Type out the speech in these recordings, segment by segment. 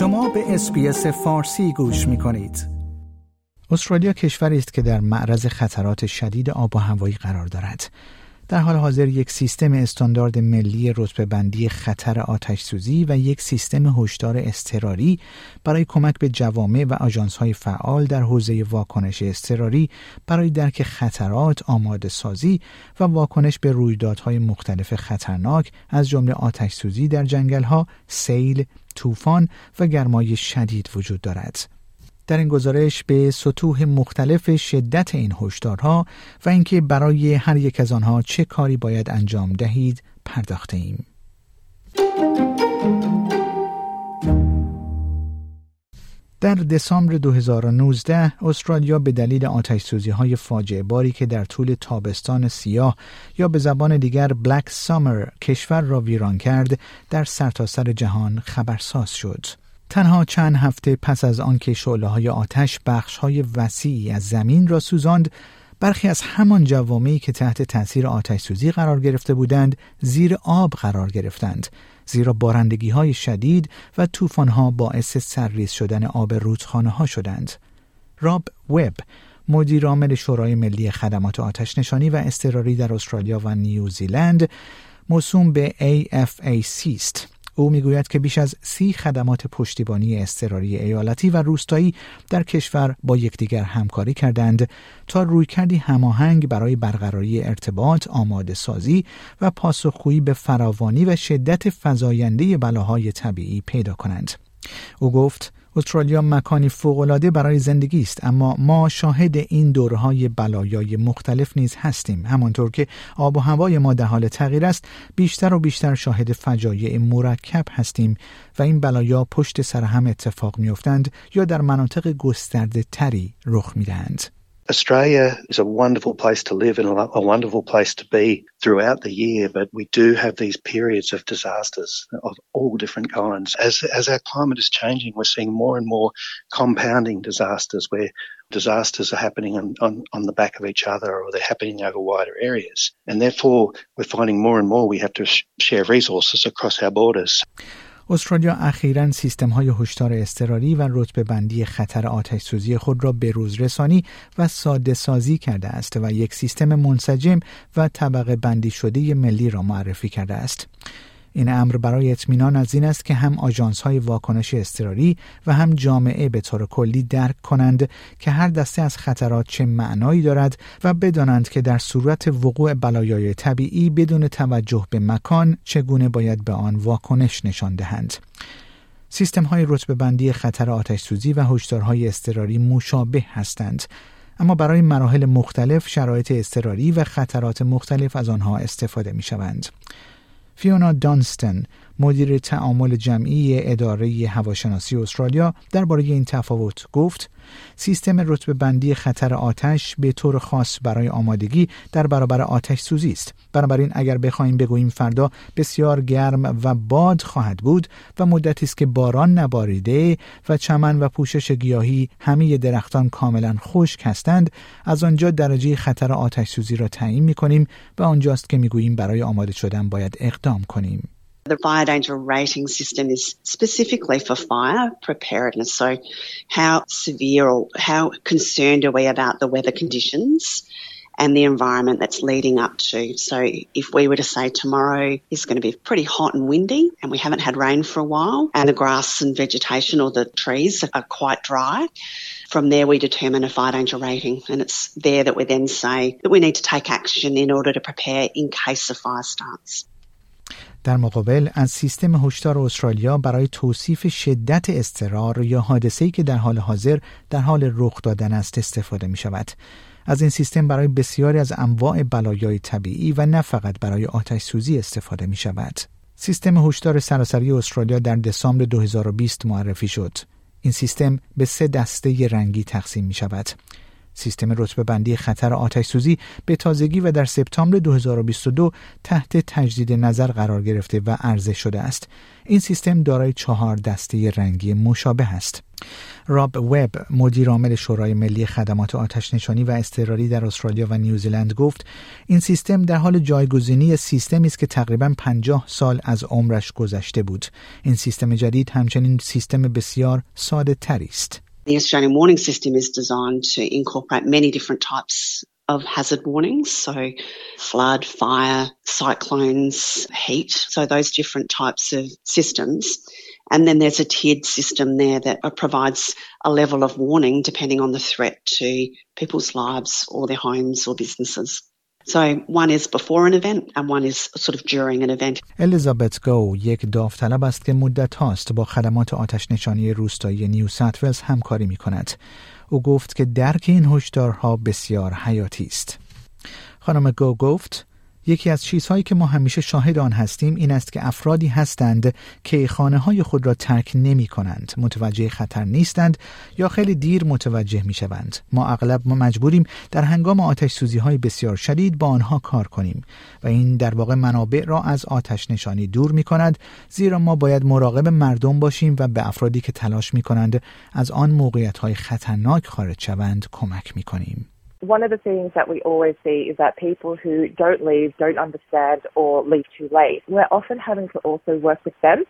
شما به SBS فارسی گوش می کنید. استرالیا کشوری است که در معرض خطرات شدید آب و هوایی قرار دارد. در حال حاضر یک سیستم استاندارد ملی رتبه بندی خطر آتش سوزی و یک سیستم هشدار اضطراری برای کمک به جوامع و های فعال در حوزه واکنش اضطراری برای درک خطرات، آماده سازی و واکنش به رویدادهای مختلف خطرناک از جمله آتش سوزی در ها، سیل، طوفان و گرمای شدید وجود دارد. در این گزارش به سطوح مختلف شدت این هشدارها و اینکه برای هر یک از آنها چه کاری باید انجام دهید پرداخته ایم. در دسامبر 2019 استرالیا به دلیل آتش سوزی های فاجعه باری که در طول تابستان سیاه یا به زبان دیگر بلک سامر کشور را ویران کرد در سرتاسر سر جهان خبرساز شد. تنها چند هفته پس از آنکه شعله های آتش بخش های وسیعی از زمین را سوزاند برخی از همان جوامعی که تحت تاثیر آتش سوزی قرار گرفته بودند زیر آب قرار گرفتند. زیرا بارندگی های شدید و طوفان ها باعث سرریز شدن آب رودخانه ها شدند. راب وب مدیر عامل شورای ملی خدمات آتش نشانی و اضطراری در استرالیا و نیوزیلند موسوم به AFAC است. او می‌گوید که بیش از سی خدمات پشتیبانی اضطراری ایالتی و روستایی در کشور با یکدیگر همکاری کردند تا رویکردی هماهنگ برای برقراری ارتباط، آماده سازی و پاسخگویی به فراوانی و شدت فزاینده بلاهای طبیعی پیدا کنند. او گفت استرالیا مکانی فوقالعاده برای زندگی است اما ما شاهد این دورهای بلایای مختلف نیز هستیم. همانطور که آب و هوای ما در حال تغییر است بیشتر و بیشتر شاهد فجایع مرکب هستیم و این بلایا پشت سر هم اتفاق میافتند یا در مناطق گسترده تری رخ می‌دهند. Australia is a wonderful place to live and a wonderful place to be throughout the year, but we do have these periods of disasters of all different kinds. As, as our climate is changing, we're seeing more and more compounding disasters where disasters are happening on, on, on the back of each other or they're happening over wider areas. And therefore, we're finding more and more we have to sh- share resources across our borders. استرالیا اخیرا سیستم های هشدار اضطراری و رتبه بندی خطر آتش سوزی خود را به روز رسانی و ساده سازی کرده است و یک سیستم منسجم و طبقه بندی شده ملی را معرفی کرده است. این امر برای اطمینان از این است که هم آژانس های واکنش اضطراری و هم جامعه به طور کلی درک کنند که هر دسته از خطرات چه معنایی دارد و بدانند که در صورت وقوع بلایای طبیعی بدون توجه به مکان چگونه باید به آن واکنش نشان دهند. سیستم های رتبه بندی خطر آتش سوزی و هشدارهای اضطراری مشابه هستند اما برای مراحل مختلف شرایط اضطراری و خطرات مختلف از آنها استفاده می شوند. فیونا دانستن مدیر تعامل جمعی اداره هواشناسی استرالیا درباره این تفاوت گفت سیستم رتبه بندی خطر آتش به طور خاص برای آمادگی در برابر آتش سوزی است. بنابراین اگر بخواهیم بگوییم فردا بسیار گرم و باد خواهد بود و مدتی است که باران نباریده و چمن و پوشش گیاهی همه درختان کاملا خشک هستند از آنجا درجه خطر آتش سوزی را تعیین می کنیم و آنجاست که می گوییم برای آماده شدن باید اقدام کنیم. The fire danger rating system is specifically for fire preparedness. So how severe or how concerned are we about the weather conditions? and the environment that's leading up to. So if we were to say tomorrow is going to be pretty hot and windy and we haven't had rain for a while and the grass and vegetation or the trees are quite dry, from there we determine a fire danger rating and it's there that we then say that we need to take action in order to prepare in case a fire starts. در مقابل از سیستم هشدار استرالیا برای توصیف شدت استرار یا حادثه‌ای که در حال حاضر در حال رخ دادن است استفاده می شود. از این سیستم برای بسیاری از انواع بلایای طبیعی و نه فقط برای آتش سوزی استفاده می شود. سیستم هشدار سراسری استرالیا در دسامبر 2020 معرفی شد. این سیستم به سه دسته رنگی تقسیم می شود. سیستم رتبه بندی خطر آتش سوزی به تازگی و در سپتامبر 2022 تحت تجدید نظر قرار گرفته و عرضه شده است. این سیستم دارای چهار دسته رنگی مشابه است. راب وب مدیر عامل شورای ملی خدمات آتش نشانی و اضطراری در استرالیا و نیوزیلند گفت این سیستم در حال جایگزینی سیستمی است که تقریبا 50 سال از عمرش گذشته بود این سیستم جدید همچنین سیستم بسیار ساده تری است The Australian warning system is designed to incorporate many different types of hazard warnings. So flood, fire, cyclones, heat. So those different types of systems. And then there's a tiered system there that provides a level of warning depending on the threat to people's lives or their homes or businesses. So one. الیزابت گو یک داوطلب است که مدت هاست با خدمات آتش نشانی روستایی نیو ساوت ولز همکاری می کند. او گفت که درک این هشدارها بسیار حیاتی است. خانم گو گفت یکی از چیزهایی که ما همیشه شاهد آن هستیم این است که افرادی هستند که خانه های خود را ترک نمی کنند متوجه خطر نیستند یا خیلی دیر متوجه می شوند ما اغلب ما مجبوریم در هنگام آتش سوزی های بسیار شدید با آنها کار کنیم و این در واقع منابع را از آتش نشانی دور می کند زیرا ما باید مراقب مردم باشیم و به افرادی که تلاش می کنند از آن موقعیت های خطرناک خارج شوند کمک می کنیم One of the things that we always see is that people who don't leave, don't understand, or leave too late, we're often having to also work with them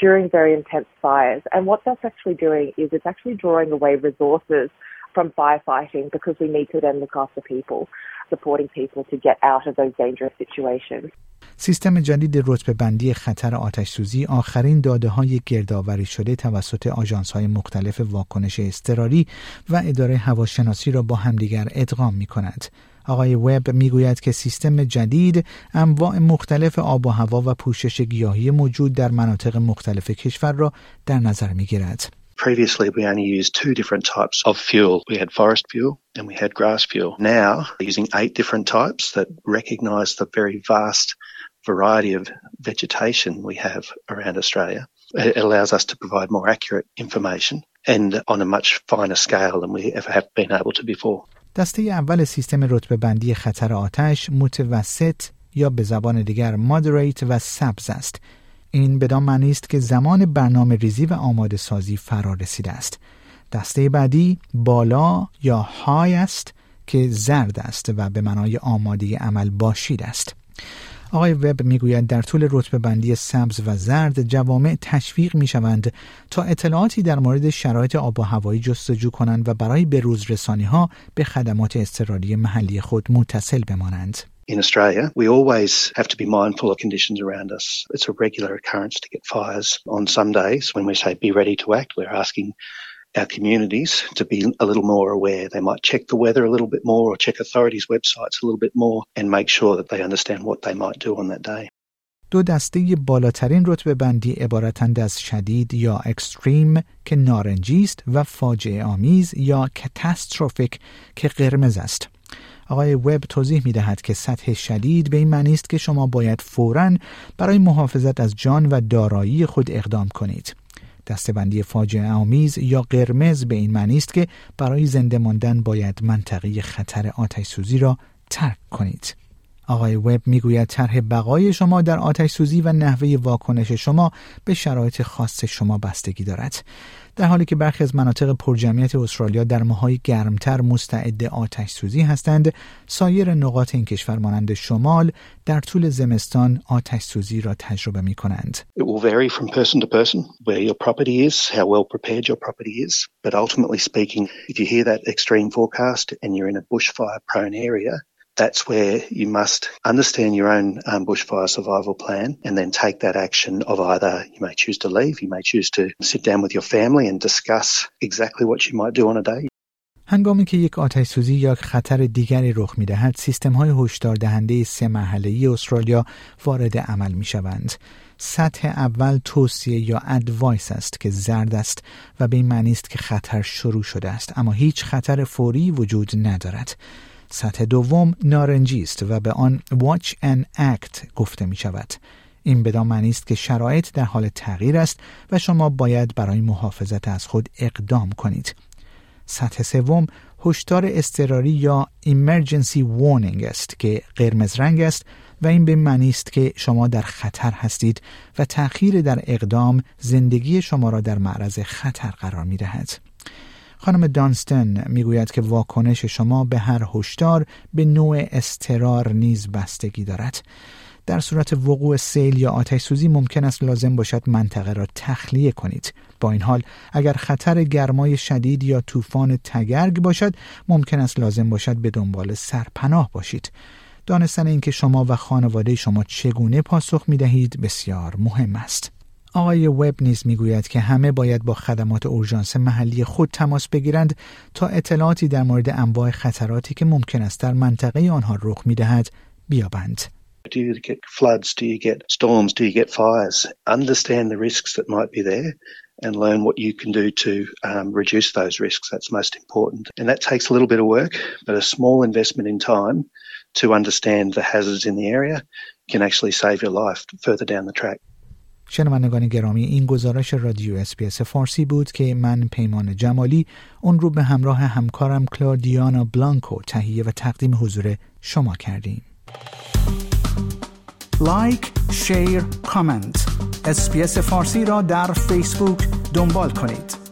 during very intense fires. And what that's actually doing is it's actually drawing away resources from firefighting because we need to then look after people, supporting people to get out of those dangerous situations. سیستم جدید رتبه بندی خطر آتش سوزی آخرین داده های گردآوری شده توسط آژانس های مختلف واکنش اضطراری و اداره هواشناسی را با همدیگر ادغام می کند. آقای وب می‌گوید که سیستم جدید انواع مختلف آب و هوا و پوشش گیاهی موجود در مناطق مختلف کشور را در نظر می گیرد. Previously, we only used two different types of fuel. We had forest fuel and we had grass fuel. Now, using eight different types that recognize the very vast variety of vegetation we have around Australia. It allows us to provide more accurate information and on a much finer scale than we ever have been able to before. دسته اول سیستم رتبه بندی خطر آتش متوسط یا به زبان دیگر مادریت و سبز است. این بدان معنی است که زمان برنامه ریزی و آماده سازی فرا رسیده است. دسته بعدی بالا یا های است که زرد است و به معنای آماده عمل باشید است. آقای وب می‌گوید در طول رتبه بندی سبز و زرد جوامع تشویق می شوند تا اطلاعاتی در مورد شرایط آب و هوایی جستجو کنند و برای بروز رسانی ها به خدمات اضطراری محلی خود متصل بمانند. In Australia, we always have to be mindful of conditions around us. It's a regular occurrence to get fires. On some days, when we say be ready to act, we're asking our communities to be a little more aware. They might check the weather a little bit more or check authorities' websites a little bit more and make sure that they understand what they might do on that day. دو دسته بالاترین رتبه بندی عبارتند از شدید یا اکستریم که نارنجی است و فاجعه آمیز یا کتاستروفیک که قرمز است. آقای وب توضیح می دهد که سطح شدید به این معنی است که شما باید فوراً برای محافظت از جان و دارایی خود اقدام کنید. دستبندی فاجعه آمیز یا قرمز به این معنی است که برای زنده ماندن باید منطقه خطر آتش سوزی را ترک کنید. آقای وب می‌گوید طرح بقای شما در آتش سوزی و نحوه واکنش شما به شرایط خاص شما بستگی دارد. در حالی که برخی از مناطق پرجمعیت استرالیا در ماهای گرمتر مستعد آتش سوزی هستند سایر نقاط این کشور مانند شمال در طول زمستان آتش سوزی را تجربه می کنند. It will vary from person to person where your property is, how well prepared your property is. But ultimately speaking, if you hear that extreme forecast and you're in a bushfire prone area, that's where you must understand your own um, bushfire survival plan and then take that action of either you may choose to leave, you may choose to sit down with your family and discuss exactly what you might do on a day. هنگامی که یک آتش سوزی یا خطر دیگری رخ می دهد، سیستم های هشدار دهنده سه محله استرالیا وارد عمل می شوند. سطح اول توصیه یا ادوایس است که زرد است و به این معنی است که خطر شروع شده است اما هیچ خطر فوری وجود ندارد. سطح دوم نارنجی است و به آن Watch and Act گفته می شود. این بدان معنی است که شرایط در حال تغییر است و شما باید برای محافظت از خود اقدام کنید. سطح سوم هشدار اضطراری یا emergency warning است که قرمز رنگ است و این به معنی است که شما در خطر هستید و تأخیر در اقدام زندگی شما را در معرض خطر قرار می دهد. خانم دانستن می‌گوید که واکنش شما به هر هشدار به نوع استرار نیز بستگی دارد. در صورت وقوع سیل یا آتش سوزی ممکن است لازم باشد منطقه را تخلیه کنید. با این حال اگر خطر گرمای شدید یا طوفان تگرگ باشد ممکن است لازم باشد به دنبال سرپناه باشید. دانستن اینکه شما و خانواده شما چگونه پاسخ می دهید بسیار مهم است. آقای وب نیز می‌گوید که همه باید با خدمات اورژانس محلی خود تماس بگیرند تا اطلاعاتی در مورد انواع خطراتی که ممکن است در منطقه آنها رخ می‌دهد بیابند. Do you get floods? Do you get storms? Do you get fires? Understand the risks that might be there and learn what you can do to um, reduce those risks. That's most important. And that takes a little bit of work, but a small investment in time to understand the hazards in the area can actually save your life further down the track. شنوندگان گرامی این گزارش رادیو SBS فارسی بود که من پیمان جمالی اون رو به همراه همکارم کلاودیانا بلانکو تهیه و تقدیم حضور شما کردیم. like، share، comment، SBS فارسی را در فیسبوک دنبال کنید.